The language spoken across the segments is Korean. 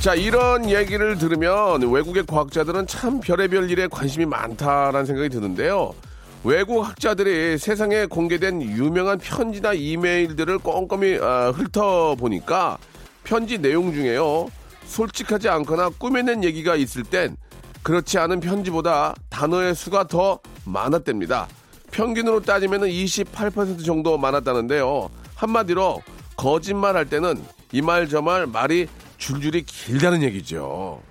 자 이런 얘기를 들으면 외국의 과학자들은 참 별의별 일에 관심이 많다라는 생각이 드는데요 외국 학자들이 세상에 공개된 유명한 편지나 이메일들을 꼼꼼히 아, 훑어보니까 편지 내용 중에요 솔직하지 않거나 꾸며낸 얘기가 있을 땐 그렇지 않은 편지보다 단어의 수가 더 많았답니다. 평균으로 따지면 28% 정도 많았다는데요. 한마디로 거짓말 할 때는 이 말 저 말 말이 줄줄이 길다는 얘기죠.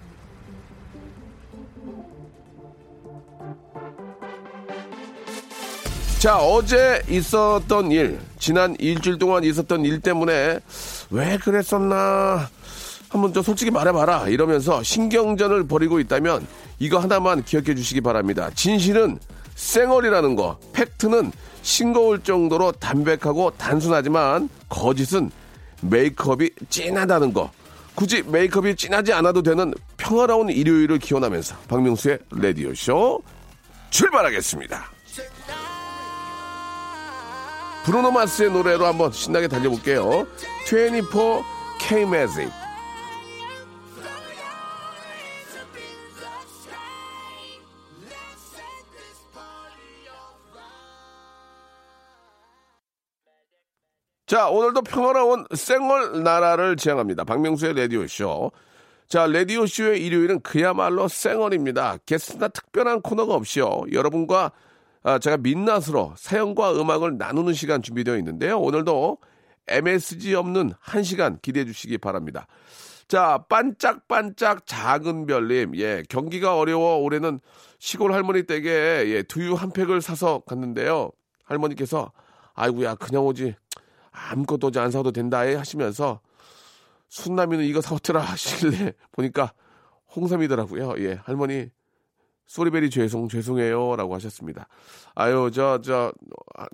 자, 어제 있었던 일, 지난 일주일 동안 있었던 일 때문에 왜 그랬었나 한번 좀 솔직히 말해봐라 이러면서 신경전을 벌이고 있다면 이거 하나만 기억해 주시기 바랍니다. 진실은 쌩얼이라는 거, 팩트는 싱거울 정도로 담백하고 단순하지만 거짓은 메이크업이 진하다는 거. 굳이 메이크업이 진하지 않아도 되는 평화로운 일요일을 기원하면서 박명수의 레디오쇼 출발하겠습니다. 브루노 마스의 노래로 한번 신나게 달려볼게요. 24 K Magic. 자, 오늘도 평화로운 생얼 나라를 지향합니다. 박명수의 라디오쇼. 자, 라디오쇼의 일요일은 그야말로 생얼입니다. 게스트나 특별한 코너가 없이요. 여러분과 아, 제가 민낯으로 사연과 음악을 나누는 시간 준비되어 있는데요. 오늘도 MSG 없는 한 시간 기대해 주시기 바랍니다. 자, 반짝반짝 작은 별님. 예, 경기가 어려워 올해는 시골 할머니 댁에 예, 두유 한 팩을 사서 갔는데요. 할머니께서 아이고야, 그냥 오지. 아무것도 안 사도 된다 하시면서 순남이는 이거 사오더라 하실래 보니까 홍삼이더라고요. 예, 할머니 소리베리 죄송 죄송해요라고 하셨습니다. 아유 저 저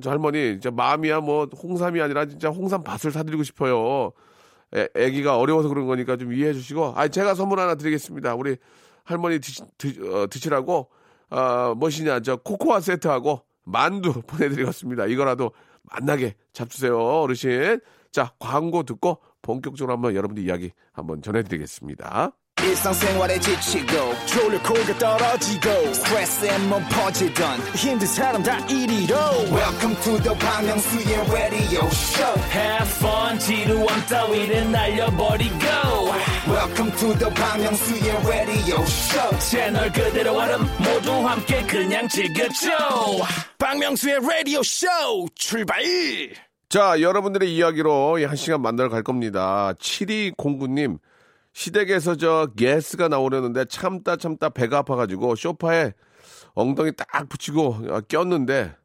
저 할머니 저 마음이야 뭐 홍삼이 아니라 진짜 홍삼 밭을 사드리고 싶어요. 애, 애기가 어려워서 그런 거니까 좀 이해해 주시고 아 제가 선물 하나 드리겠습니다. 우리 할머니 드시, 드, 어, 드시라고 어, 무엇이냐 저 코코아 세트하고 만두 보내드리겠습니다. 이거라도 만나게 잡수세요, 어르신. 자, 광고 듣고 본격적으로 한번 여러분들 이야기 한번 전해드리겠습니다. 지치고, 떨어지고, 퍼지던, welcome to the Bang Myung-soo's radio show Have fun 지루함 따위를 날려버리고 welcome to the Myung-soo's radio show 채널 그대로 얼음 모두 함께 그냥 즐겨줘 박명수의 라디오 쇼 출발! 자, 여러분들의 이야기로 한 시간 만나러 갈 겁니다. 7209님, 시댁에서 저 가스가 나오려는데 참다 참다 배가 아파가지고 쇼파에 엉덩이 딱 붙이고 어, 꼈는데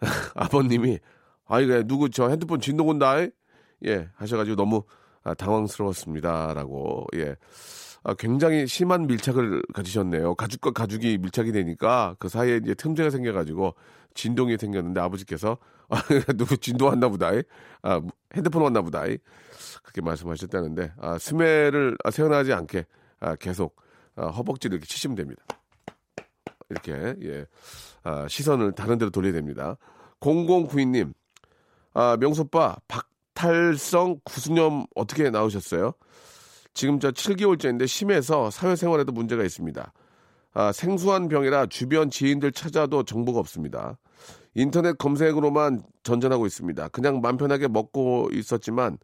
아버님이 아 이거 누구 저 핸드폰 진동 온다 예 하셔가지고 너무 아, 당황스러웠습니다라고. 예. 아, 굉장히 심한 밀착을 가지셨네요. 가죽과 가죽이 밀착이 되니까 그 사이에 이제 틈새가 생겨가지고 진동이 생겼는데 아버지께서 아, 누구 진동 왔나 보다 아 핸드폰 왔나 보다 그렇게 말씀하셨다는데 아, 스멜을 아, 세어나지 않게 아, 계속 아, 허벅지를 이렇게 치시면 됩니다. 이렇게 예. 아, 시선을 다른 데로 돌려야 됩니다. 0092님 아, 명소빠 박 탈성 구수염 어떻게 나오셨어요? 지금 저 7개월째인데 심해서 사회생활에도 문제가 있습니다. 아, 생소한 병이라 주변 지인들 찾아도 정보가 없습니다. 인터넷 검색으로만 전전하고 있습니다. 그냥 맘 편하게 먹고 있었지만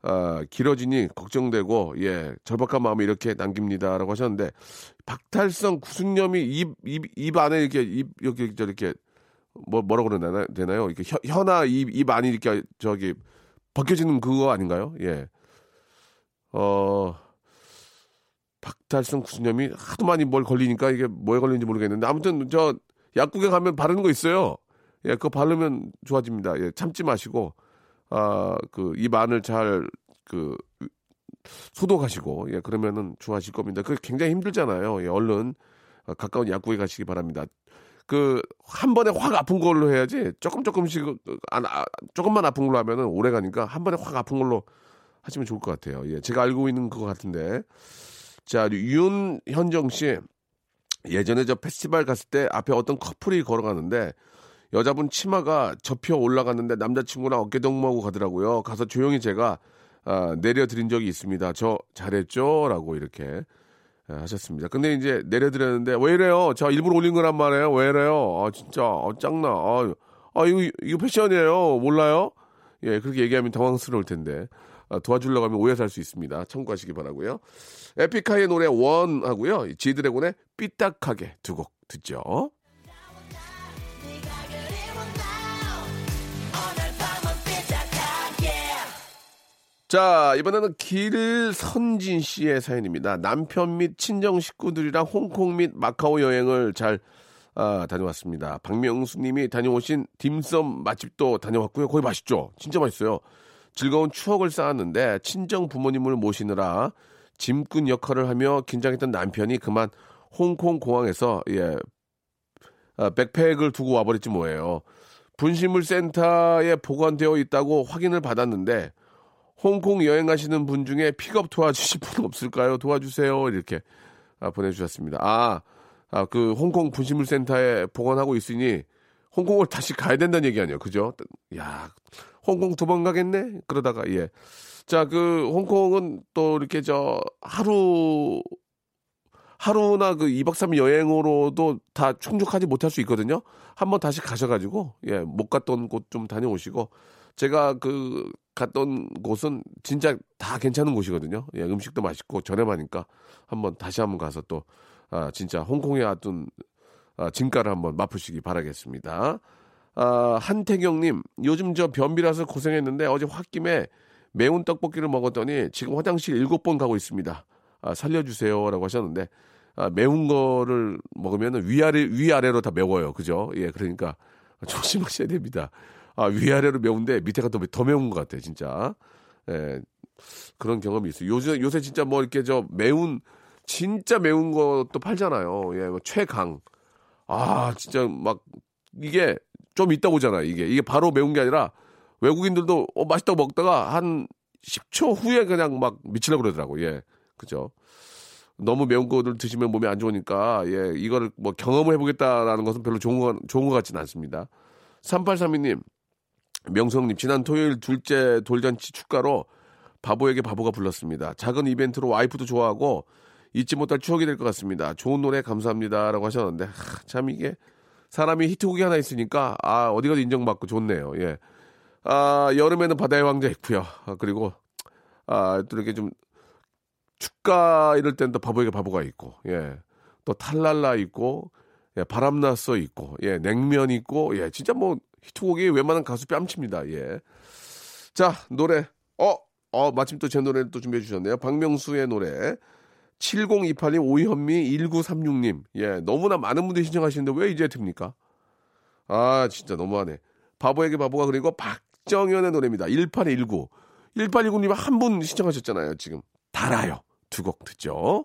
아, 길어지니 걱정되고 예 절박한 마음을 이렇게 남깁니다라고 하셨는데 박탈성 구순염이 입입입 안에 이렇게 입 여기 저렇게 뭐 뭐라고 그러나 되나요? 이렇게 혀, 혀나 입 입 안이 이렇게 저기 벗겨지는 그거 아닌가요? 예. 어 박탈성 구순염이 하도 많이 뭘 걸리니까 이게 뭐에 걸리는지 모르겠는데 아무튼 저 약국에 가면 바르는 거 있어요. 예, 그거 바르면 좋아집니다. 예, 참지 마시고 아, 그 입 안을 잘그 소독하시고 예 그러면은 좋아하실 겁니다. 그 굉장히 힘들잖아요. 예, 얼른 어, 가까운 약국에 가시기 바랍니다. 그 한 번에 확 아픈 걸로 해야지 조금 조금씩 어, 안 아, 조금만 아픈 걸로 하면은 오래 가니까 한 번에 확 아픈 걸로 하시면 좋을 것 같아요. 예, 제가 알고 있는 것 같은데 자 윤현정 씨 예전에 저 페스티벌 갔을 때 앞에 어떤 커플이 걸어가는데 여자분 치마가 접혀 올라갔는데 남자친구랑 어깨 동무하고 가더라고요. 가서 조용히 제가 아, 내려드린 적이 있습니다. 저 잘했죠? 라고 이렇게 아, 하셨습니다. 근데 이제 내려드렸는데 왜 이래요? 저 일부러 올린 거란 말이에요. 왜 이래요? 아, 진짜, 어, 짱나. 아, 아, 이거, 이거 패션이에요. 몰라요? 예, 그렇게 얘기하면 당황스러울 텐데. 아, 도와주려고 하면 오해 살 수 있습니다. 참고하시기 바라고요 에픽하이의 노래 원 하고요. 지드래곤의 삐딱하게 두 곡 듣죠. 자, 이번에는 길선진 씨의 사연입니다. 남편 및 친정 식구들이랑 홍콩 및 마카오 여행을 잘 아, 다녀왔습니다. 박명수 님이 다녀오신 딤섬 맛집도 다녀왔고요. 거기 맛있죠? 진짜 맛있어요. 즐거운 추억을 쌓았는데 친정 부모님을 모시느라 짐꾼 역할을 하며 긴장했던 남편이 그만 홍콩 공항에서 예 아, 백팩을 두고 와버렸지 뭐예요. 분실물 센터에 보관되어 있다고 확인을 받았는데 홍콩 여행하시는 분 중에 픽업 도와주실 분 없을까요? 도와주세요. 이렇게 아, 보내주셨습니다. 아, 아, 그 홍콩 분실물 센터에 보관하고 있으니 홍콩을 다시 가야 된다는 얘기 아니에요. 그죠? 야, 홍콩 두 번 가겠네? 그러다가, 예. 자, 그, 홍콩은 또 이렇게 저, 하루, 하루나 그 2박 3일 여행으로도 다 충족하지 못할 수 있거든요. 한번 다시 가셔가지고, 예, 못 갔던 곳 좀 다녀오시고, 제가 그 갔던 곳은 진짜 다 괜찮은 곳이거든요. 예, 음식도 맛있고 저렴하니까 한번 다시 한번 가서 또 아, 진짜 홍콩에 왔던 아, 진가를 한번 맛보시기 바라겠습니다. 아, 한태경님, 요즘 저 변비라서 고생했는데 어제 홧김에 매운 떡볶이를 먹었더니 지금 화장실 일곱 번 가고 있습니다. 아, 살려주세요라고 하셨는데 아, 매운 거를 먹으면 위아래 위아래로 다 매워요, 그죠? 예, 그러니까 조심하셔야 됩니다. 아, 위아래로 매운데 밑에가 더, 더 매운 것 같아요, 진짜. 예, 그런 경험이 있어요. 요새, 요새 진짜 뭐 이렇게 저 매운, 진짜 매운 것도 팔잖아요. 예, 뭐 최강. 아, 진짜 막, 이게 좀 있다 오잖아요, 이게. 이게 바로 매운 게 아니라 외국인들도 어, 맛있다고 먹다가 한 10초 후에 그냥 막 미치려고 그러더라고, 예. 그죠. 너무 매운 거를 드시면 몸에 안 좋으니까, 예, 이거를 뭐 경험을 해보겠다라는 것은 별로 좋은 거, 좋은 것 같지는 않습니다. 3832님, 명성님, 지난 토요일 둘째 돌잔치 축가로 바보에게 바보가 불렀습니다. 작은 이벤트로 와이프도 좋아하고 잊지 못할 추억이 될 것 같습니다. 좋은 노래 감사합니다. 라고 하셨는데, 하, 참 이게 사람이 히트곡이 하나 있으니까, 아, 어디 가도 인정받고 좋네요. 예. 아, 여름에는 바다의 왕자 있고요. 아, 그리고, 아, 또 이렇게 좀 축가 이럴 땐 또 바보에게 바보가 있고, 예. 또 탈랄라 있고, 예, 바람났어 있고, 예, 냉면 있고, 예, 진짜 뭐 히트곡이 웬만한 가수 뺨칩니다. 예. 자, 노래. 어, 어, 마침 또 제 노래를 또 준비해 주셨네요. 박명수의 노래. 7028님, 오현미, 1936님. 예, 너무나 많은 분들이 신청하시는데 왜 이제 듭니까? 아, 진짜 너무하네. 바보에게 바보가 그리고 박정현의 노래입니다. 1819. 1819님 한 분 신청하셨잖아요, 지금. 달아요. 두 곡 듣죠.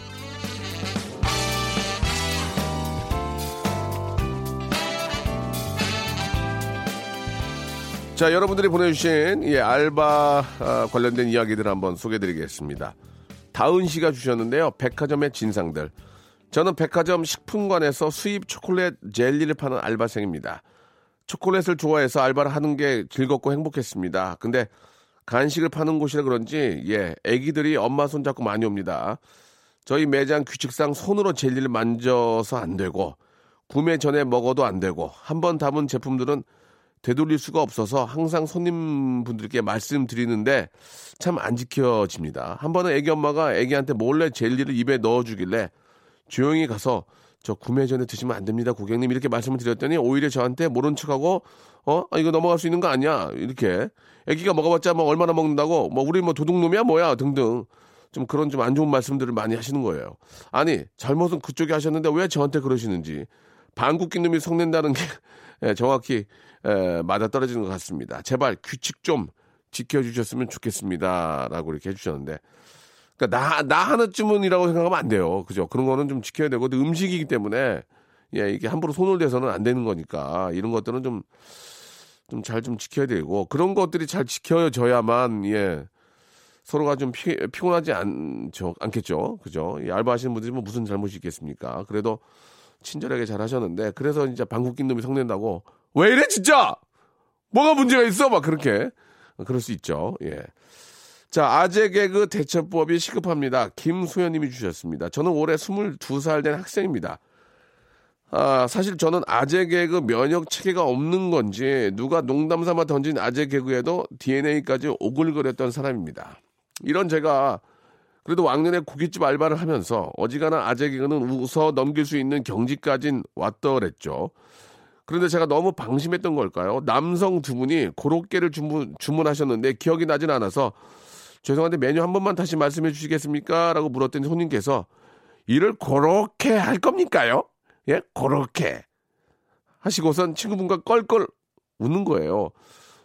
자, 여러분들이 보내주신 예, 알바 아, 관련된 이야기들 한번 소개해드리겠습니다. 다은 씨가 주셨는데요. 백화점의 진상들. 저는 백화점 식품관에서 수입 초콜릿 젤리를 파는 알바생입니다. 초콜릿을 좋아해서 알바를 하는 게 즐겁고 행복했습니다. 근데 간식을 파는 곳이라 그런지 예, 애기들이 엄마 손 잡고 많이 옵니다. 저희 매장 규칙상 손으로 젤리를 만져서 안 되고 구매 전에 먹어도 안 되고 한 번 담은 제품들은 되돌릴 수가 없어서 항상 손님분들께 말씀드리는데 참 안 지켜집니다. 한 번은 애기 엄마가 애기한테 몰래 젤리를 입에 넣어주길래 조용히 가서 저 구매 전에 드시면 안 됩니다, 고객님. 이렇게 말씀을 드렸더니 오히려 저한테 모른 척하고 어? 아, 이거 넘어갈 수 있는 거 아니야? 이렇게. 애기가 먹어봤자 뭐 얼마나 먹는다고? 뭐 우리 뭐 도둑놈이야 뭐야? 등등. 좀 그런 좀 안 좋은 말씀들을 많이 하시는 거예요. 아니, 잘못은 그쪽이 하셨는데 왜 저한테 그러시는지. 방귀낀 놈이 성낸다는 게 예, 정확히 에, 맞아 떨어지는 것 같습니다. 제발 규칙 좀 지켜주셨으면 좋겠습니다. 라고 이렇게 해주셨는데. 그러니까 나, 나 하나쯤은이라고 생각하면 안 돼요. 그죠? 그런 거는 좀 지켜야 되고, 음식이기 때문에, 예, 이게 함부로 손을 대서는 안 되는 거니까, 이런 것들은 좀, 좀 잘좀 지켜야 되고, 그런 것들이 잘 지켜져야만, 예, 서로가 좀 피, 피곤하지 않죠, 않겠죠. 그죠? 이 알바하시는 분들이 뭐 무슨 잘못이 있겠습니까? 그래도 친절하게 잘 하셨는데, 그래서 진짜 방귀 낀 놈이 성낸다고, 왜 이래, 진짜! 뭐가 문제가 있어? 막 그렇게. 그럴 수 있죠. 예. 자, 아재 개그 대처법이 시급합니다. 김소연 님이 주셨습니다. 저는 올해 22살 된 학생입니다. 아, 사실 저는 아재 개그 면역 체계가 없는 건지 누가 농담 삼아 던진 아재 개그에도 DNA까지 오글거렸던 사람입니다. 이런 제가 그래도 왕년에 고깃집 알바를 하면서 어지간한 아재 개그는 웃어 넘길 수 있는 경지까진 왔더랬죠. 그런데 제가 너무 방심했던 걸까요? 남성 두 분이 고로케를 주문, 주문하셨는데 기억이 나진 않아서 죄송한데 메뉴 한 번만 다시 말씀해 주시겠습니까? 라고 물었더니 손님께서 이를 그렇게 할 겁니까요? 예, 그렇게 하시고선 친구분과 껄껄 웃는 거예요.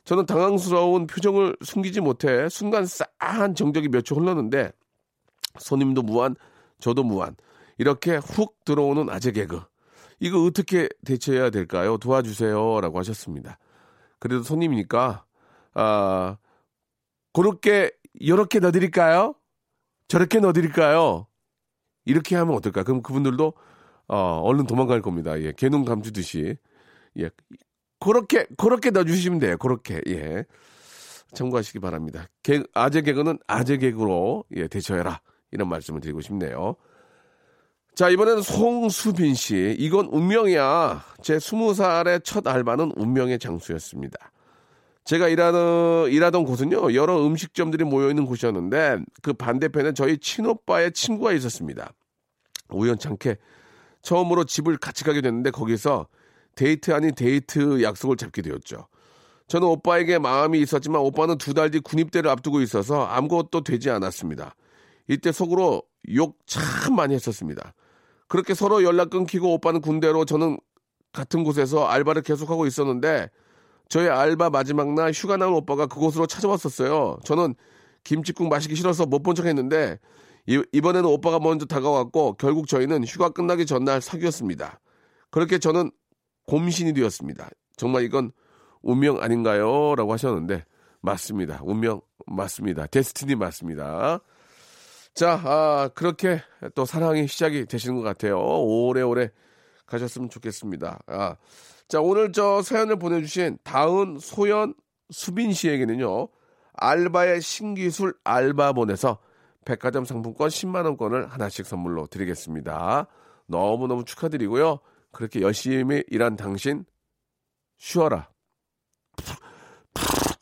저는 당황스러운 표정을 숨기지 못해 순간 싸한 정적이 몇 초 흘렀는데 손님도 무한, 저도 무한. 이렇게 훅 들어오는 아재 개그. 이거 어떻게 대처해야 될까요? 도와주세요. 라고 하셨습니다. 그래도 손님이니까, 아, 그렇게, 이렇게 넣어드릴까요? 저렇게 넣어드릴까요? 이렇게 하면 어떨까? 그럼 그분들도, 어, 얼른 도망갈 겁니다. 예, 개농 감주듯이. 예, 그렇게, 그렇게 넣어주시면 돼요. 그렇게, 예. 참고하시기 바랍니다. 개, 아재 개그는 아재 개그로, 예, 대처해라. 이런 말씀을 드리고 싶네요. 자, 이번에는 송수빈 씨. 이건 운명이야. 제 스무 살의 첫 알바는 운명의 장소였습니다. 제가 일하는, 일하던 곳은요, 여러 음식점들이 모여있는 곳이었는데, 그 반대편에 저희 친오빠의 친구가 있었습니다. 우연찮게 처음으로 집을 같이 가게 됐는데, 거기서 데이트 아닌 데이트 약속을 잡게 되었죠. 저는 오빠에게 마음이 있었지만, 오빠는 두 달 뒤 군입대를 앞두고 있어서 아무것도 되지 않았습니다. 이때 속으로 욕 참 많이 했었습니다. 그렇게 서로 연락 끊기고 오빠는 군대로 저는 같은 곳에서 알바를 계속하고 있었는데 저의 알바 마지막 날 휴가 나온 오빠가 그곳으로 찾아왔었어요. 저는 김치국 마시기 싫어서 못 본 척 했는데 이, 번에는 오빠가 먼저 다가왔고 결국 저희는 휴가 끝나기 전날 사귀었습니다. 그렇게 저는 곰신이 되었습니다. 정말 이건 운명 아닌가요? 라고 하셨는데 맞습니다. 운명 맞습니다. 데스티니 맞습니다. 자, 아, 그렇게 또 사랑이 시작이 되시는 것 같아요. 오래오래 가셨으면 좋겠습니다. 아, 자, 오늘 저 사연을 보내주신 다은, 소연, 수빈 씨에게는요, 알바의 신기술 알바본에서 백화점 상품권 10만원권을 하나씩 선물로 드리겠습니다. 너무너무 축하드리고요. 그렇게 열심히 일한 당신, 쉬어라.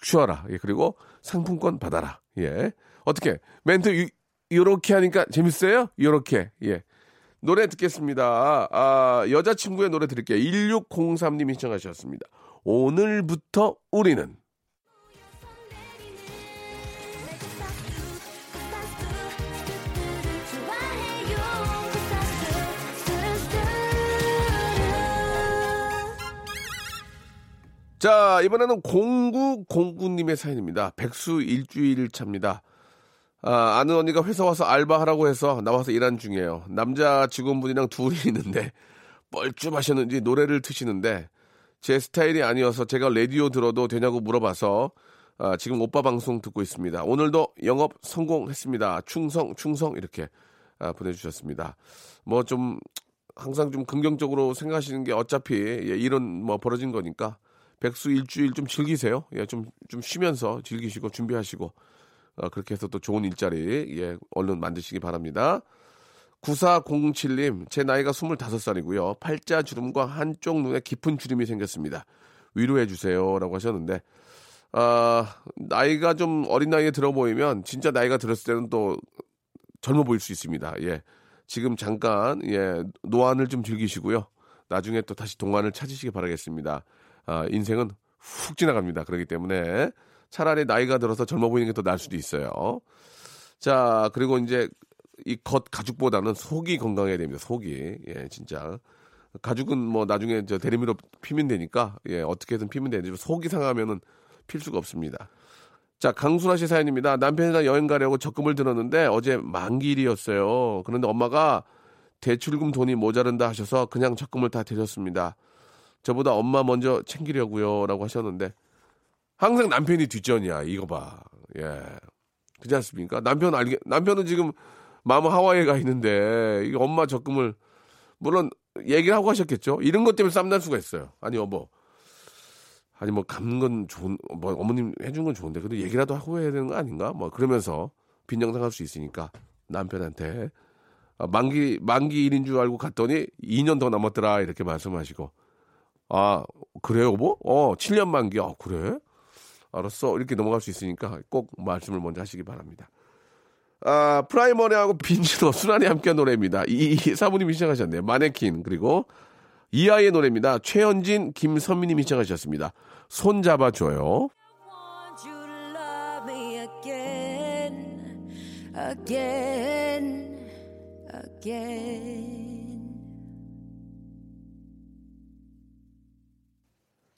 쉬어라. 예, 그리고 상품권 받아라. 예. 어떻게, 멘트 요렇게 하니까 재밌어요? 요렇게. 예. 노래 듣겠습니다. 아, 여자친구의 노래 들을게요. 1603님이 신청하셨습니다. 오늘부터 우리는 자, 이번에는 0909님의 사연입니다. 백수 일주일 차입니다. 아, 아는 언니가 회사 와서 알바하라고 해서 나와서 일한 중이에요. 남자 직원분이랑 둘이 있는데 뻘쭘하셨는지 노래를 트시는데 제 스타일이 아니어서 제가 라디오 들어도 되냐고 물어봐서 아, 지금 오빠 방송 듣고 있습니다. 오늘도 영업 성공했습니다. 충성, 충성 이렇게 아, 보내주셨습니다. 뭐 좀 항상 좀 긍정적으로 생각하시는 게 어차피 예, 이런 뭐 벌어진 거니까 백수 일주일 좀 즐기세요. 예, 좀, 좀 쉬면서 즐기시고 준비하시고 어, 그렇게 해서 또 좋은 일자리, 예, 얼른 만드시기 바랍니다. 9407님, 제 나이가 25살이고요. 팔자 주름과 한쪽 눈에 깊은 주름이 생겼습니다. 위로해 주세요 라고 하셨는데 아, 나이가 좀 어린 나이에 들어 보이면 진짜 나이가 들었을 때는 또 젊어 보일 수 있습니다. 예. 지금 잠깐 예, 노안을 좀 즐기시고요. 나중에 또 다시 동안을 찾으시기 바라겠습니다. 아, 인생은 훅 지나갑니다. 그렇기 때문에 차라리 나이가 들어서 젊어 보이는 게 더 나을 수도 있어요. 자, 그리고 이제 이 겉 가죽보다는 속이 건강해야 됩니다. 속이. 예, 진짜. 가죽은 뭐 나중에 저 대리미로 피면 되니까 예, 어떻게든 피면 되는데 속이 상하면은 필 수가 없습니다. 자, 강순아 씨 사연입니다. 남편이랑 여행 가려고 적금을 들었는데 어제 만기일이었어요. 그런데 엄마가 대출금 돈이 모자른다 하셔서 그냥 적금을 다 드렸습니다. 저보다 엄마 먼저 챙기려고요. 라고 하셨는데 항상 남편이 뒷전이야. 이거 봐. 예. 그렇지 않습니까? 남편 알게, 남편은 지금 마음 하와이에 가 있는데 이 엄마 적금을 물론 얘기를 하고 하셨겠죠. 이런 것 때문에 쌈날 수가 있어요. 아니 여보. 아니 뭐 갚는 건 좋은 뭐 어머님 해준 건 좋은데 그래도 얘기라도 하고 해야 되는 거 아닌가? 뭐 그러면서 빈정상할 수 있으니까 남편한테 아, 만기 만기 일인 줄 알고 갔더니 2년 더 남았더라 이렇게 말씀하시고 아 그래요 여보? 어 7년 만기 아 그래? 알았어 이렇게 넘어갈 수 있으니까 꼭 말씀을 먼저 하시기 바랍니다. 아, 프라이머리하고 빈지노, 순환이 함께한 노래입니다. 이, 이 사부님이 시작하셨네요. 마네킨, 그리고 이아이의 노래입니다. 최현진, 김선미님이 시작하셨습니다. 손 잡아줘요. again.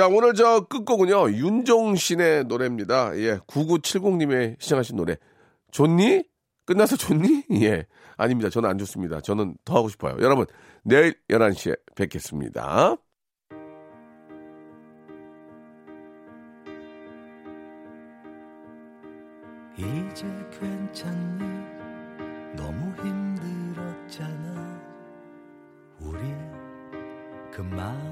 자, 오늘 저 끝곡은요, 윤종신의 노래입니다. 예, 9970님의 시청하신 노래. 좋니? 끝나서 좋니? 예. 아닙니다. 저는 안 좋습니다. 저는 더 하고 싶어요. 여러분, 내일 11시에 뵙겠습니다. 이제 괜찮니? 너무 힘들었잖아. 우리 그만